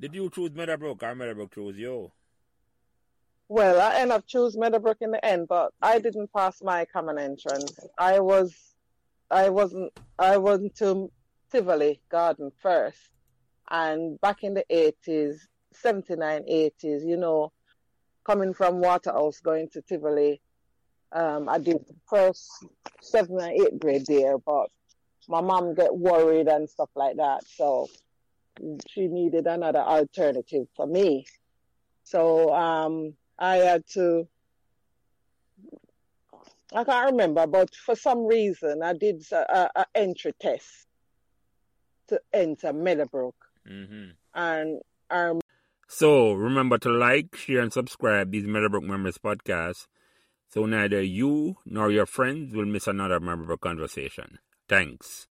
Did you choose Meadowbrook or Meadowbrook chose you? Well, I end up choose Meadowbrook in the end, but I didn't pass my common entrance. I was, I wasn't, I went to Tivoli Garden first, and back in the eighties, 79, 80s, you know, coming from Waterhouse going to Tivoli, um, I did the first seven and eight grade there, but my mom get worried and stuff like that, so she needed another alternative for me. So um, I had to. I can't remember, but for some reason I did a, a entry test to enter Meadowbrook, Mm-hmm. and um, So remember to like, share, and subscribe these Meadowbrook Members podcasts so neither you nor your friends will miss another Meadowbrook conversation. Thanks.